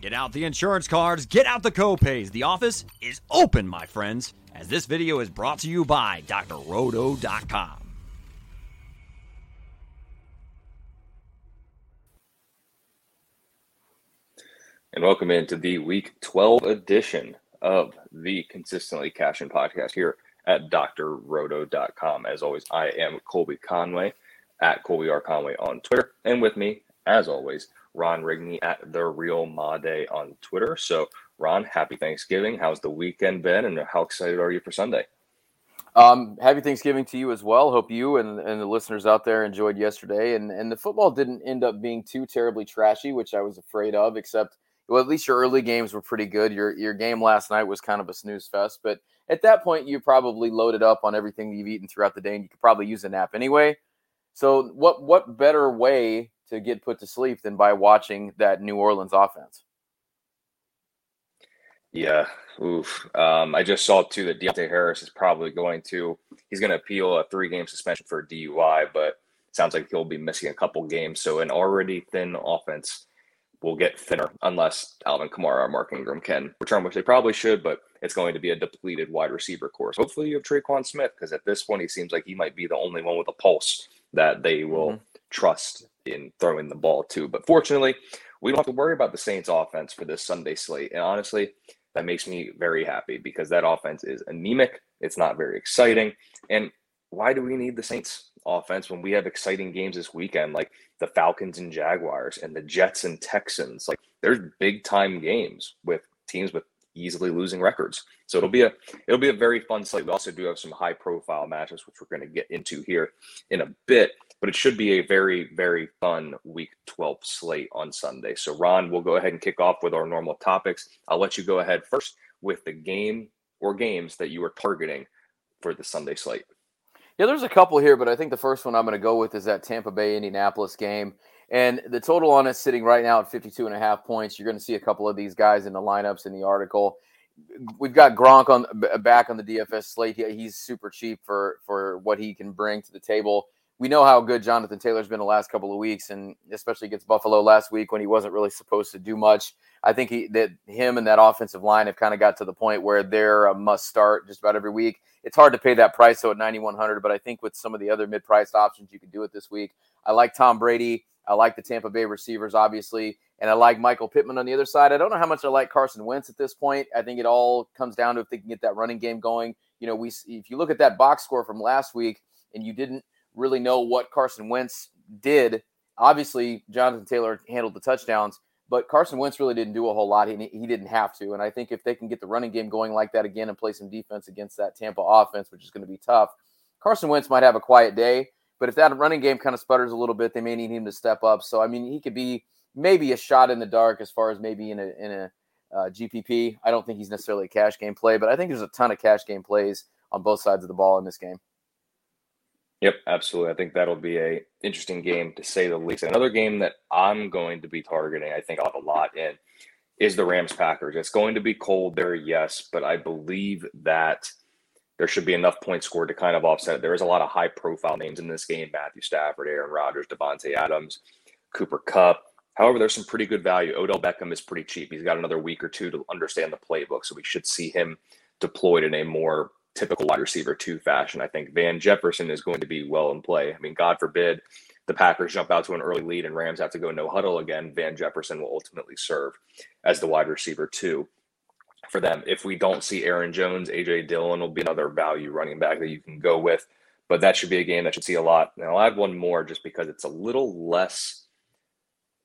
Get out the insurance cards, get out the copays. The office is open, my friends, as this video is brought to you by drroto.com. And welcome into the week 12 edition of the Consistently Cashing podcast here at drroto.com. As always, I am Colby Conway at Colby R. Conway on Twitter. And with me, as always, Ron Rigney at The Real Ma Day on Twitter. So, Ron, happy Thanksgiving. How's the weekend been? And how excited are you for Sunday? Um, happy Thanksgiving to you as well. Hope you and, and the listeners out there enjoyed yesterday. And, and the football didn't end up being too terribly trashy, which I was afraid of, except – well, at least your early games were pretty good. Your your game last night was kind of a snooze fest, but at that point you probably loaded up on everything you've eaten throughout the day, and you could probably use a nap anyway. So, what what better way to get put to sleep than by watching that New Orleans offense? Yeah, oof. Um, I just saw too that Deonte Harris is probably going to he's going to appeal a three game suspension for DUI, but sounds like he'll be missing a couple games. So an already thin offense will get thinner unless Alvin Kamara or Mark Ingram can return, which they probably should, but it's going to be a depleted wide receiver course. Hopefully you have Tre'Quan Smith because at this point he seems like he might be the only one with a pulse that they will mm-hmm. trust in throwing the ball too. But fortunately, we don't have to worry about the Saints offense for this Sunday slate. And honestly, that makes me very happy because that offense is anemic. It's not very exciting. And why do we need the Saints offense when we have exciting games this weekend, like the Falcons and Jaguars and the Jets and Texans? Like there's big time games with teams with easily losing records. So it'll be a it'll be a very fun slate. We also do have some high profile matches, which we're going to get into here in a bit. But it should be a very very fun Week 12 slate on Sunday. So Ron, we'll go ahead and kick off with our normal topics. I'll let you go ahead first with the game or games that you are targeting for the Sunday slate. Yeah, there's a couple here, but I think the first one I'm going to go with is that Tampa Bay Indianapolis game. And the total on it sitting right now at 52 and a half points. You're going to see a couple of these guys in the lineups in the article. We've got Gronk on back on the DFS slate. He's super cheap for for what he can bring to the table. We know how good Jonathan Taylor's been the last couple of weeks, and especially against Buffalo last week when he wasn't really supposed to do much. I think he, that him and that offensive line have kind of got to the point where they're a must start just about every week. It's hard to pay that price so at 9100, but I think with some of the other mid-priced options you can do it this week. I like Tom Brady. I like the Tampa Bay receivers obviously, and I like Michael Pittman on the other side. I don't know how much I like Carson Wentz at this point. I think it all comes down to if they can get that running game going. You know, we if you look at that box score from last week and you didn't really know what Carson Wentz did, obviously Jonathan Taylor handled the touchdowns but Carson Wentz really didn't do a whole lot. He, he didn't have to. And I think if they can get the running game going like that again and play some defense against that Tampa offense, which is going to be tough, Carson Wentz might have a quiet day. But if that running game kind of sputters a little bit, they may need him to step up. So, I mean, he could be maybe a shot in the dark as far as maybe in a, in a uh, GPP. I don't think he's necessarily a cash game play, but I think there's a ton of cash game plays on both sides of the ball in this game. Yep, absolutely. I think that'll be a interesting game to say the least. Another game that I'm going to be targeting, I think I'll have a lot in, is the Rams Packers. It's going to be cold there, yes, but I believe that there should be enough points scored to kind of offset it. There is a lot of high profile names in this game: Matthew Stafford, Aaron Rodgers, Davante Adams, Cooper Kupp. However, there's some pretty good value. Odell Beckham is pretty cheap. He's got another week or two to understand the playbook, so we should see him deployed in a more typical wide receiver two fashion. I think Van Jefferson is going to be well in play. I mean, God forbid the Packers jump out to an early lead and Rams have to go no huddle again. Van Jefferson will ultimately serve as the wide receiver two for them. If we don't see Aaron Jones, AJ Dillon will be another value running back that you can go with. But that should be a game that should see a lot. And I'll add one more just because it's a little less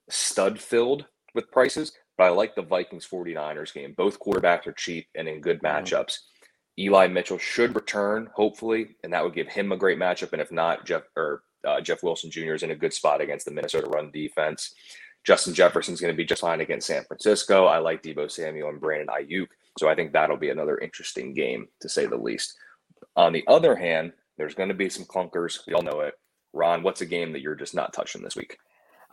stud filled with prices. But I like the Vikings 49ers game. Both quarterbacks are cheap and in good mm-hmm. Eli Mitchell should return, hopefully, and that would give him a great matchup. And if not, Jeff or uh, Jeff Wilson Jr. is in a good spot against the Minnesota run defense. Justin Jefferson's going to be just fine against San Francisco. I like Deebo Samuel and Brandon Aiyuk, so I think that'll be another interesting game to say the least. On the other hand, there's going to be some clunkers. We all know it. Ron, what's a game that you're just not touching this week?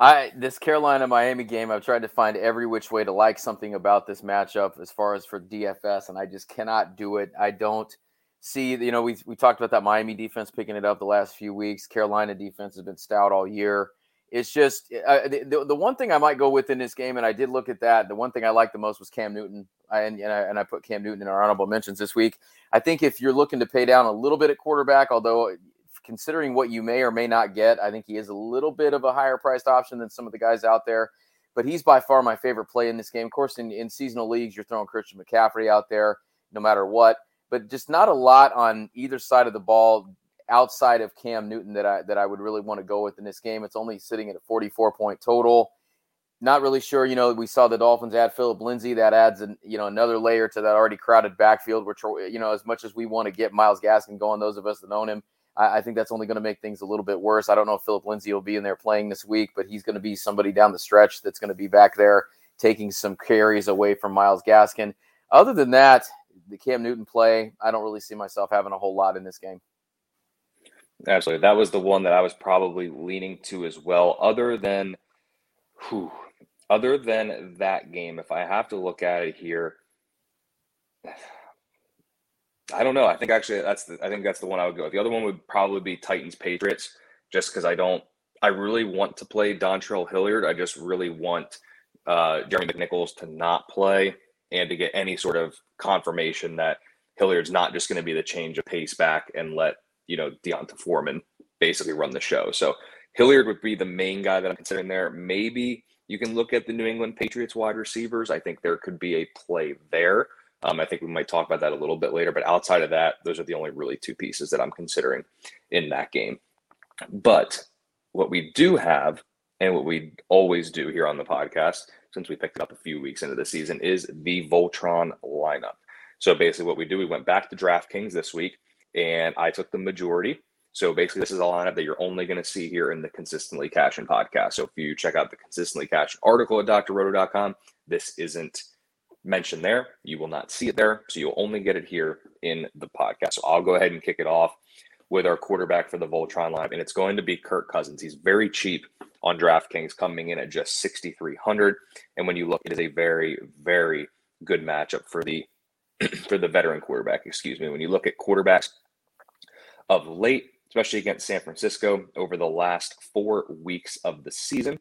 I this Carolina Miami game, I've tried to find every which way to like something about this matchup as far as for DFS, and I just cannot do it. I don't see, you know, we we talked about that Miami defense picking it up the last few weeks. Carolina defense has been stout all year. It's just uh, the, the one thing I might go with in this game, and I did look at that. The one thing I liked the most was Cam Newton. I, and, and, I, and I put Cam Newton in our honorable mentions this week. I think if you're looking to pay down a little bit at quarterback, although considering what you may or may not get, I think he is a little bit of a higher priced option than some of the guys out there. But he's by far my favorite play in this game. Of course, in, in seasonal leagues, you're throwing Christian McCaffrey out there no matter what. But just not a lot on either side of the ball outside of Cam Newton that I that I would really want to go with in this game. It's only sitting at a 44 point total. Not really sure. You know, we saw the Dolphins add Philip Lindsay. That adds an, you know another layer to that already crowded backfield. Which you know, as much as we want to get Myles Gaskin going, those of us that own him, I, I think that's only going to make things a little bit worse. I don't know if Philip Lindsay will be in there playing this week, but he's going to be somebody down the stretch that's going to be back there taking some carries away from Myles Gaskin. Other than that, the Cam Newton play, I don't really see myself having a whole lot in this game. Absolutely. That was the one that I was probably leaning to as well. Other than whew, other than that game, if I have to look at it here, I don't know. I think actually that's the I think that's the one I would go with. The other one would probably be Titans Patriots, just because I don't I really want to play Dontrell Hilliard. I just really want uh, Jeremy McNichols to not play and to get any sort of confirmation that Hilliard's not just going to be the change of pace back and let you know D'Onta Foreman basically run the show. So Hilliard would be the main guy that I'm considering there. Maybe you can look at the New England Patriots wide receivers. I think there could be a play there. Um, I think we might talk about that a little bit later, but outside of that, those are the only really two pieces that I'm considering in that game. But what we do have, and what we always do here on the podcast, since we picked it up a few weeks into the season, is the Voltron lineup. So basically, what we do, we went back to DraftKings this week, and I took the majority. So basically, this is a lineup that you're only going to see here in the Consistently Cashing podcast. So if you check out the Consistently Cash article at drroto.com, this isn't mentioned there. You will not see it there. So you'll only get it here in the podcast. So I'll go ahead and kick it off with our quarterback for the Voltron Live, and it's going to be Kirk Cousins. He's very cheap on DraftKings, coming in at just 6,300. And when you look, it is a very, very good matchup for the for the veteran quarterback. Excuse me. When you look at quarterbacks of late, especially against San Francisco over the last four weeks of the season,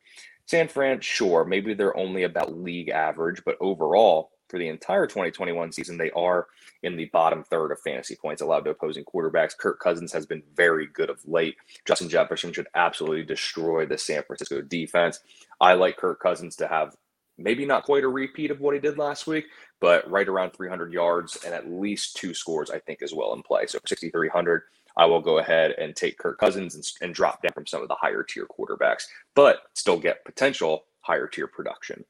San Fran, sure, maybe they're only about league average, but overall, for the entire 2021 season, they are in the bottom third of fantasy points allowed to opposing quarterbacks. Kirk Cousins has been very good of late. Justin Jefferson should absolutely destroy the San Francisco defense. I like Kirk Cousins to have maybe not quite a repeat of what he did last week, but right around 300 yards and at least two scores, I think, is well in play. So 6,300 I will go ahead and take Kirk Cousins and, and drop down from some of the higher tier quarterbacks, but still get potential higher tier production.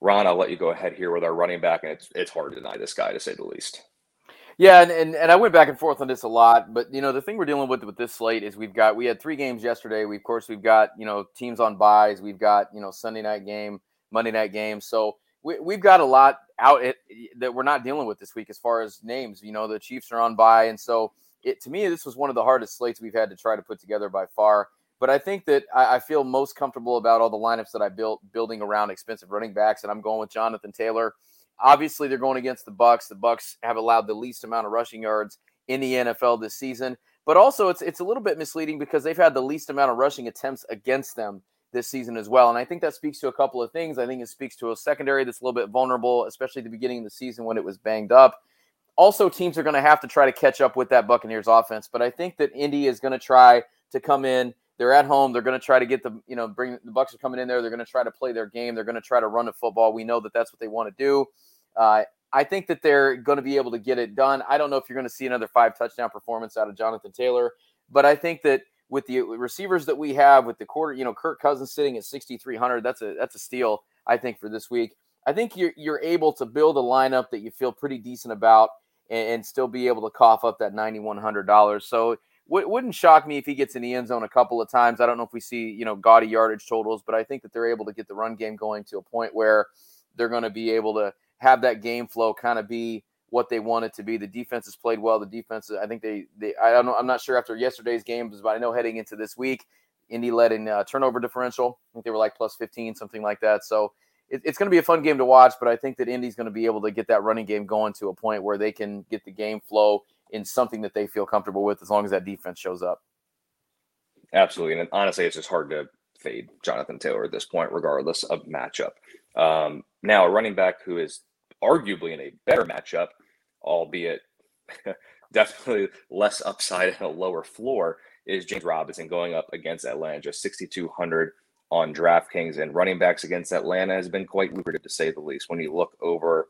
Ron, I'll let you go ahead here with our running back, and it's it's hard to deny this guy to say the least. Yeah, and, and, and I went back and forth on this a lot, but you know the thing we're dealing with with this slate is we've got we had three games yesterday. We of course we've got you know teams on buys. We've got you know Sunday night game, Monday night game. So we, we've got a lot out that we're not dealing with this week as far as names. You know the Chiefs are on buy, and so it to me this was one of the hardest slates we've had to try to put together by far. But I think that I, I, feel most comfortable about all the lineups that I built building around expensive running backs, and I'm going with Jonathan Taylor. Obviously, they're going against the Bucs. The Bucs have allowed the least amount of rushing yards in the NFL this season, but also it's it's a little bit misleading because they've had the least amount of rushing attempts against them this season as well. And I think that speaks to a couple of things. I think it speaks to a secondary that's a little bit vulnerable, especially at the beginning of the season when it was banged up also teams are going to have to try to catch up with that Buccaneers offense. But I think that Indy is going to try to come in. They're at home. They're going to try to get the, you know, bring the Bucs are coming in there. They're going to try to play their game. They're going to try to run the football. We know that that's what they want to do. Uh, I think that they're going to be able to get it done. I don't know if you're going to see another five touchdown performance out of Jonathan Taylor, but I think that with the receivers that we have, with the quarter, you know, Kirk Cousins sitting at 6,300, that's a that's a steal. I think for this week. I think you're you're able to build a lineup that you feel pretty decent about and, and still be able to cough up that $9,100. So w- wouldn't shock me if he gets in the end zone a couple of times. I don't know if we see, you know, gaudy yardage totals, but I think that they're able to get the run game going to a point where they're going to be able to have that game flow kind of be what they want it to be. The defense has played well. The defense, I think they, they I don't know, I'm not sure after yesterday's games, but I know heading into this week, Indy led in uh, turnover differential. I think they were like plus 15, something like that. So it, it's going to be a fun game to watch, but I think that Indy's going to be able to get that running game going to a point where they can get the game flow in something that they feel comfortable with as long as that defense shows up. Absolutely. And honestly, it's just hard to fade Jonathan Taylor at this point, regardless of matchup. Um, now, a running back who is arguably in a better matchup, albeit definitely less upside and a lower floor, is James Robinson going up against Atlanta, just 6,200 on DraftKings. And running backs against Atlanta has been quite lucrative to say the least. When you look over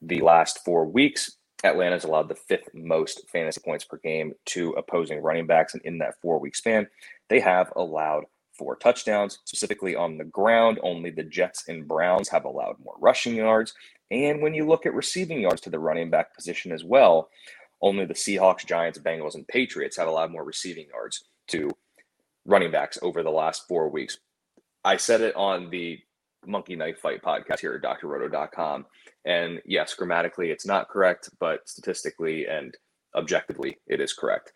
the last four weeks, Atlanta's allowed the fifth most fantasy points per game to opposing running backs. And in that four week span, they have allowed four touchdowns, specifically on the ground. Only the Jets and Browns have allowed more rushing yards. And when you look at receiving yards to the running back position as well, only the Seahawks, Giants, Bengals, and Patriots have allowed more receiving yards to running backs over the last four weeks. I said it on the Monkey Knife Fight podcast here at drroto.com. And yes, grammatically it's not correct, but statistically and objectively it is correct.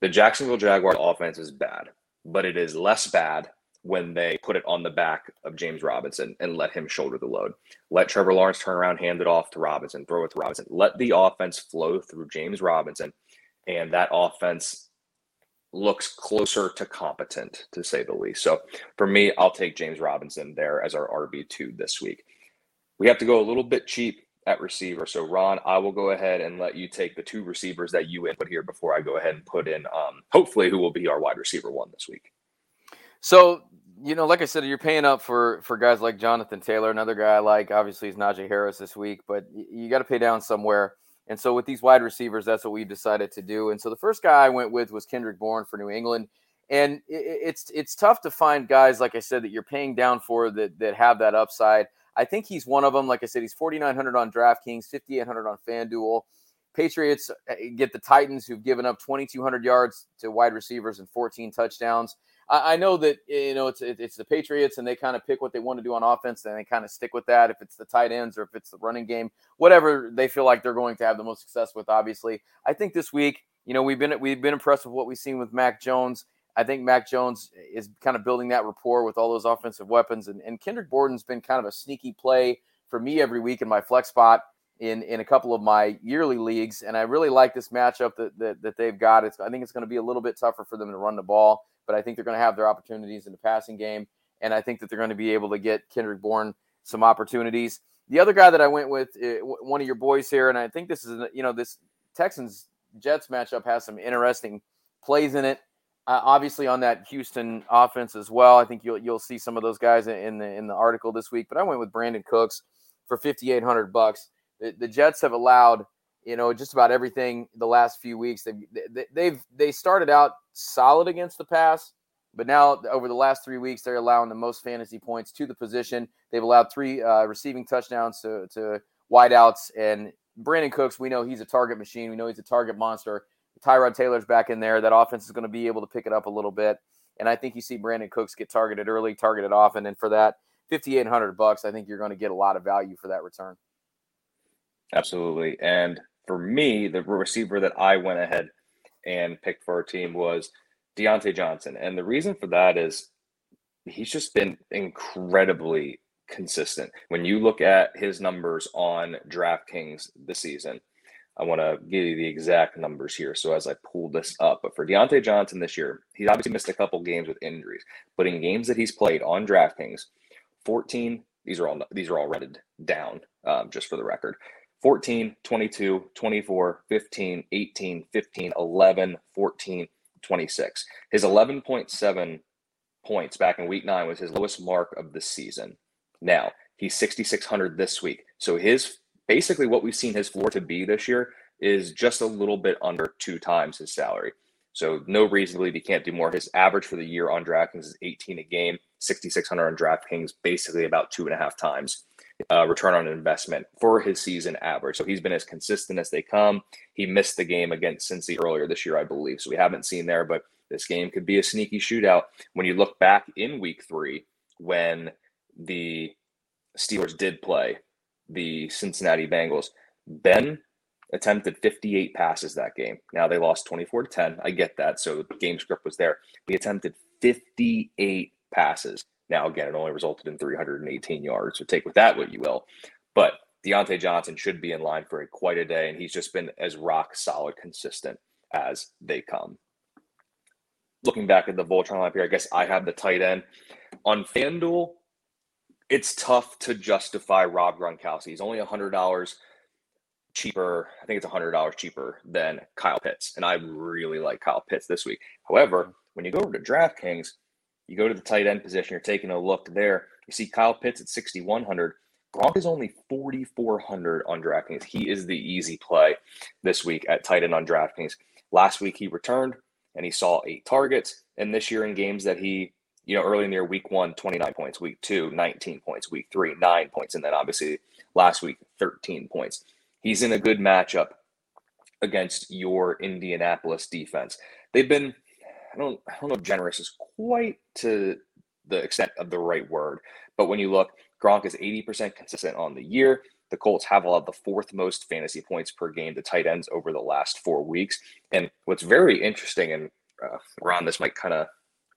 The Jacksonville Jaguars offense is bad, but it is less bad when they put it on the back of James Robinson and let him shoulder the load. Let Trevor Lawrence turn around, hand it off to Robinson, throw it to Robinson. Let the offense flow through James Robinson, and that offense looks closer to competent, to say the least. So for me, I'll take James Robinson there as our RB2 this week. We have to go a little bit cheap at receiver. So Ron, I will go ahead and let you take the two receivers that you input here before I go ahead and put in um, hopefully who will be our wide receiver one this week. So you know, like I said, you're paying up for for guys like Jonathan Taylor. Another guy I like, obviously, is Najee Harris this week, but you got to pay down somewhere. And so with these wide receivers, that's what we decided to do. And so the first guy I went with was Kendrick Bourne for New England. And it's it's tough to find guys like I said that you're paying down for that that have that upside. I think he's one of them. Like I said, he's 4,900 on DraftKings, 5,800 on FanDuel. Patriots eh, get the Titans, who've given up 2,200 yards to wide receivers and 14 touchdowns. I, I know that eh, you know it's it's the Patriots and they kind of pick what they want to do on offense and they kind of stick with that. If it's the tight ends or if it's the running game, whatever they feel like they're going to have the most success with. Obviously, I think this week, you know, we've been we've been impressed with what we've seen with Mac Jones. I think Mac Jones eh, is kind of building that rapport with all those offensive weapons, and, and Kendrick Bourne's been kind of a sneaky play for me every week in my flex spot in in a couple of my yearly leagues, and I really like this matchup that that, that they've got. It's I think it's going to be a little bit tougher for them to run the ball but I think they're going to have their opportunities in the passing game. And I think that they're going to be able to get Kendrick Bourne some opportunities. The other guy that I went with, eh, one of your boys here, and I think this is, you know, this Texans Jets matchup has some interesting plays in it. Uh, obviously, on that Houston offense as well. I think you'll you'll see some of those guys in the in the article this week. But I went with Brandin Cooks for fifty eight hundred bucks. The, the Jets have allowed you know just about everything the last few weeks. They've they've they started out solid against the pass, but now over the last three weeks, they're allowing the most fantasy points to the position. They've allowed three uh, receiving touchdowns to, to wideouts. And Brandin Cooks, we know he's a target machine. We know he's a target monster. Tyrod Taylor's back in there. That offense is going to be able to pick it up a little bit. And I think you see Brandin Cooks get targeted early, targeted often. And for that, 5800 bucks, I think you're going to get a lot of value for that return. Absolutely. And for me, the receiver that I went ahead – and picked for our team was Diontae Johnson. And the reason for that is he's just been incredibly consistent. When you look at his numbers on DraftKings this season, I want to give you the exact numbers here. So as I pull this up, but for Diontae Johnson this year, he's obviously missed a couple games with injuries, but in games that he's played on DraftKings, 14, these are all these are all rented down, um, just for the record. 14, 22, 24, 15, 18, 15, 11, 14, 26. His 11.7 points back in week nine was his lowest mark of the season. Now, he's 6,600 this week. So his basically what we've seen his floor to be this year is just a little bit under two times his salary. So no reason to believe he can't do more. His average for the year on DraftKings is 18 a game, 6,600 on DraftKings, basically about two and a half times uh, return on investment for his season average. So he's been as consistent as they come. He missed the game against Cincy earlier this year, I believe. So we haven't seen there, but this game could be a sneaky shootout. When you look back in week three, when the Steelers did play the Cincinnati Bengals, Ben attempted 58 passes that game. Now they lost 24 to 10. I get that. So the game script was there. He attempted 58 passes. Now, again, it only resulted in 318 yards, so take with that what you will. But Diontae Johnson should be in line for a, quite a day, and he's just been as rock solid consistent as they come. looking back at the Voltron lineup here, I guess I have the tight end on FanDuel. It's tough to justify Rob Gronkowski. He's only hundred dollars cheaper. I think it's hundred dollars cheaper than Kyle Pitts, and I really like Kyle Pitts this week. However, mm-hmm. when you go over to DraftKings, you go to the tight end position. You're taking a look there. You see Kyle Pitts at sixty one hundred. Gronk is only 4,400 on DraftKings. He is the easy play this week at tight end on DraftKings. Last week he returned and he saw eight targets. And this year in games that he, you know, early in the year, week one, 29 points, week two, 19 points, week three, nine points. And then obviously last week, 13 points. He's in a good matchup against your Indianapolis defense. They've been, I don't, I don't know if generous is quite to the extent of the right word, but when you look, Gronk is 80% consistent on the year. The Colts have allowed the fourth most fantasy points per game to tight ends over the last four weeks. And what's very interesting, and uh, Ron, this might kind of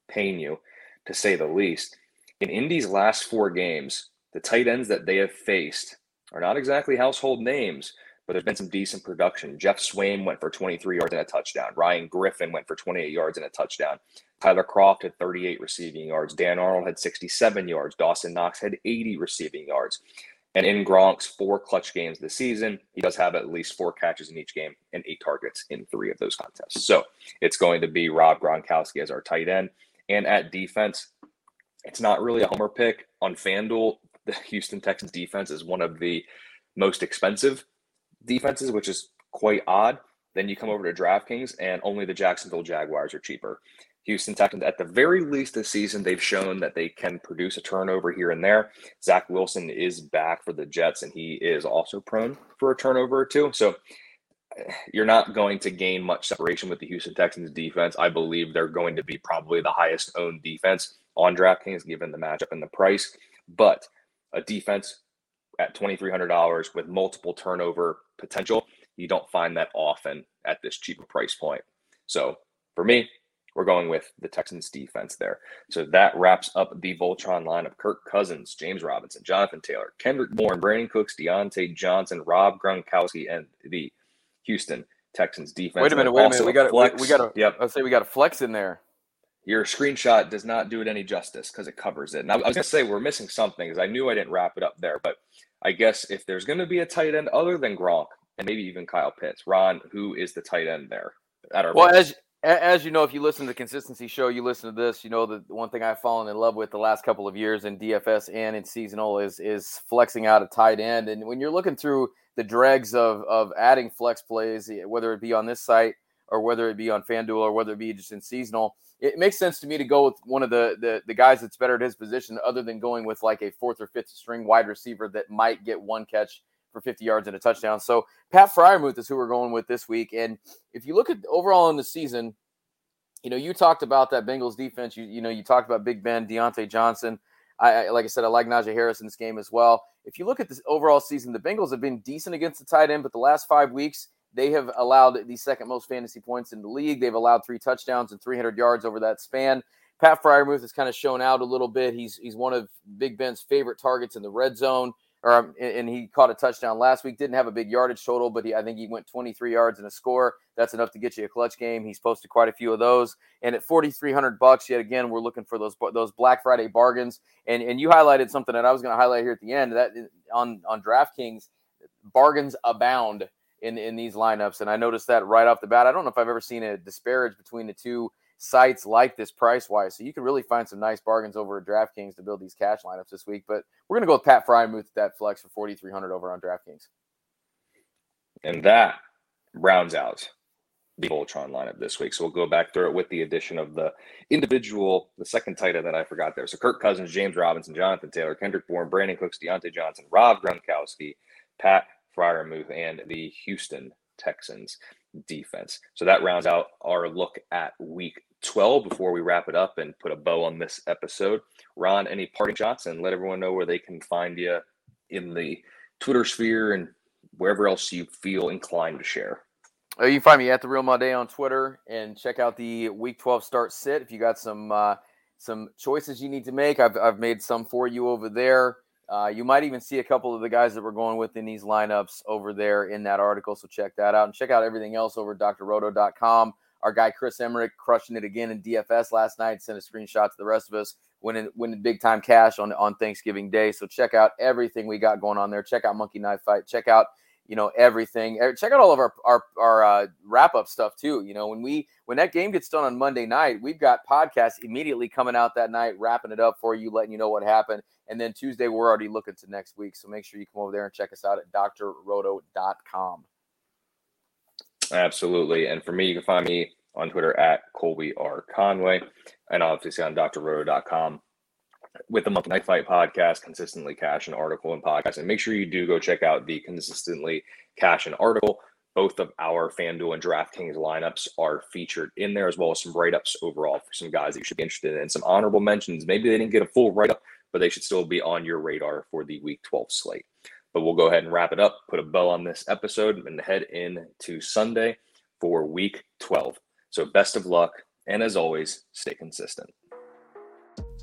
pain you to say the least, in Indy's last four games, the tight ends that they have faced are not exactly household names, but there's been some decent production. Geoff Swaim went for 23 yards and a touchdown. Ryan Griffin went for 28 yards and a touchdown. Tyler Kroft had 38 receiving yards. Dan Arnold had 67 yards. Dawson Knox had 80 receiving yards. And in Gronk's four clutch games this season, he does have at least four catches in each game and eight targets in three of those contests. So it's going to be Rob Gronkowski as our tight end. And at defense, it's not really a homer pick. On FanDuel, the Houston Texans defense is one of the most expensive defenses, which is quite odd. Then you come over to DraftKings, and only the Jacksonville Jaguars are cheaper. Houston Texans, at the very least this season, they've shown that they can produce a turnover here and there. Zach Wilson is back for the Jets, and he is also prone for a turnover or two. So eh, you're not going to gain much separation with the Houston Texans defense. I believe they're going to be probably the highest owned defense on DraftKings given the matchup and the price. But a defense at $2,300 with multiple turnover potential, you don't find that often at this cheaper price point. So for me, we're going with the Texans defense there. So that wraps up the Voltron line of Kirk Cousins, James Robinson, Jonathan Taylor, Kendrick Bourne, Brandin Cooks, Diontae Johnson, Rob Gronkowski, and the Houston Texans defense. Wait a minute, wait a minute. We got we, we got to. Yep. I'll say we got a flex in there. Your screenshot does not do it any justice because it covers it. Now I was gonna say we're missing something because I knew I didn't wrap it up there, but I guess if there's gonna be a tight end other than Gronk and maybe even Kyle Pitts, Ron, who is the tight end there? At our well, as as you know, if you listen to the consistency show, you listen to this. You know the one thing I've fallen in love with the last couple of years in DFS and in seasonal is is flexing out a tight end. And when you're looking through the dregs of of adding flex plays, whether it be on this site or whether it be on FanDuel or whether it be just in seasonal, it makes sense to me to go with one of the the, the guys that's better at his position, other than going with like a fourth or fifth string wide receiver that might get one catch for 50 yards and a touchdown. So Pat Freiermuth is who we're going with this week. And if you look at overall in the season, you know, you talked about that Bengals defense. You you know, you talked about Big Ben, Diontae Johnson. I, I like I said, I like Najee Harris in this game as well. If you look at this overall season, the Bengals have been decent against the tight end, but the last five weeks they have allowed the second most fantasy points in the league. They've allowed three touchdowns and 300 yards over that span. Pat Freiermuth has kind of shown out a little bit. He's he's one of Big Ben's favorite targets in the red zone or um, and he caught a touchdown last week. Didn't have a big yardage total, but he, I think he went 23 yards and a score. That's enough to get you a clutch game. He's posted quite a few of those. And at 4,300 bucks, yet again, we're looking for those those Black Friday bargains. And and you highlighted something that I was going to highlight here at the end. That on on DraftKings, bargains abound in in these lineups, and I noticed that right off the bat. I don't know if I've ever seen a disparage between the two sites like this price wise. So you can really find some nice bargains over at DraftKings to build these cash lineups this week. But we're going to go with Pat Freiermuth that flex for 4,300 over on DraftKings. And that rounds out the Voltron lineup this week. So we'll go back through it with the addition of the individual, the second tight end that I forgot there. So Kirk Cousins, James Robinson, Jonathan Taylor, Kendrick Bourne, Brandin Cooks, Diontae Johnson, Rob Gronkowski, Pat Freiermuth, and the Houston Texans defense. So that rounds out our look at week 12 before we wrap it up and put a bow on this episode. Ron, any parting shots and let everyone know where they can find you in the Twitter sphere and wherever else you feel inclined to share. Uh, you can find me at the Real Monday on Twitter and check out the Week 12 start sit. If you got some uh, some choices you need to make, I've, I've made some for you over there. Uh, you might even see a couple of the guys that we're going with in these lineups over there in that article. So check that out and check out everything else over at drroto.com. Our guy Chris Emmerich crushing it again in DFS last night. Sent a screenshot to the rest of us winning winning big time cash on on Thanksgiving Day. So check out everything we got going on there. Check out Monkey Knife Fight. Check out you know everything. Er, check out all of our our, our uh, wrap up stuff too. You know when we when that game gets done on Monday night, we've got podcasts immediately coming out that night, wrapping it up for you, letting you know what happened. And then Tuesday we're already looking to next week. So make sure you come over there and check us out at drroto.com. Absolutely. And for me, you can find me on Twitter at Colby R. Conway and obviously on drroto.com with the Monkey Knife Fight podcast, consistently cash an article and podcast. And make sure you do go check out the consistently cash an article. Both of our FanDuel and DraftKings lineups are featured in there, as well as some write ups overall for some guys that you should be interested in. Some honorable mentions. Maybe they didn't get a full write up, but they should still be on your radar for the week 12 slate. But we'll go ahead and wrap it up, put a bow on this episode, and head into Sunday for week 12. So best of luck. And as always, stay consistent.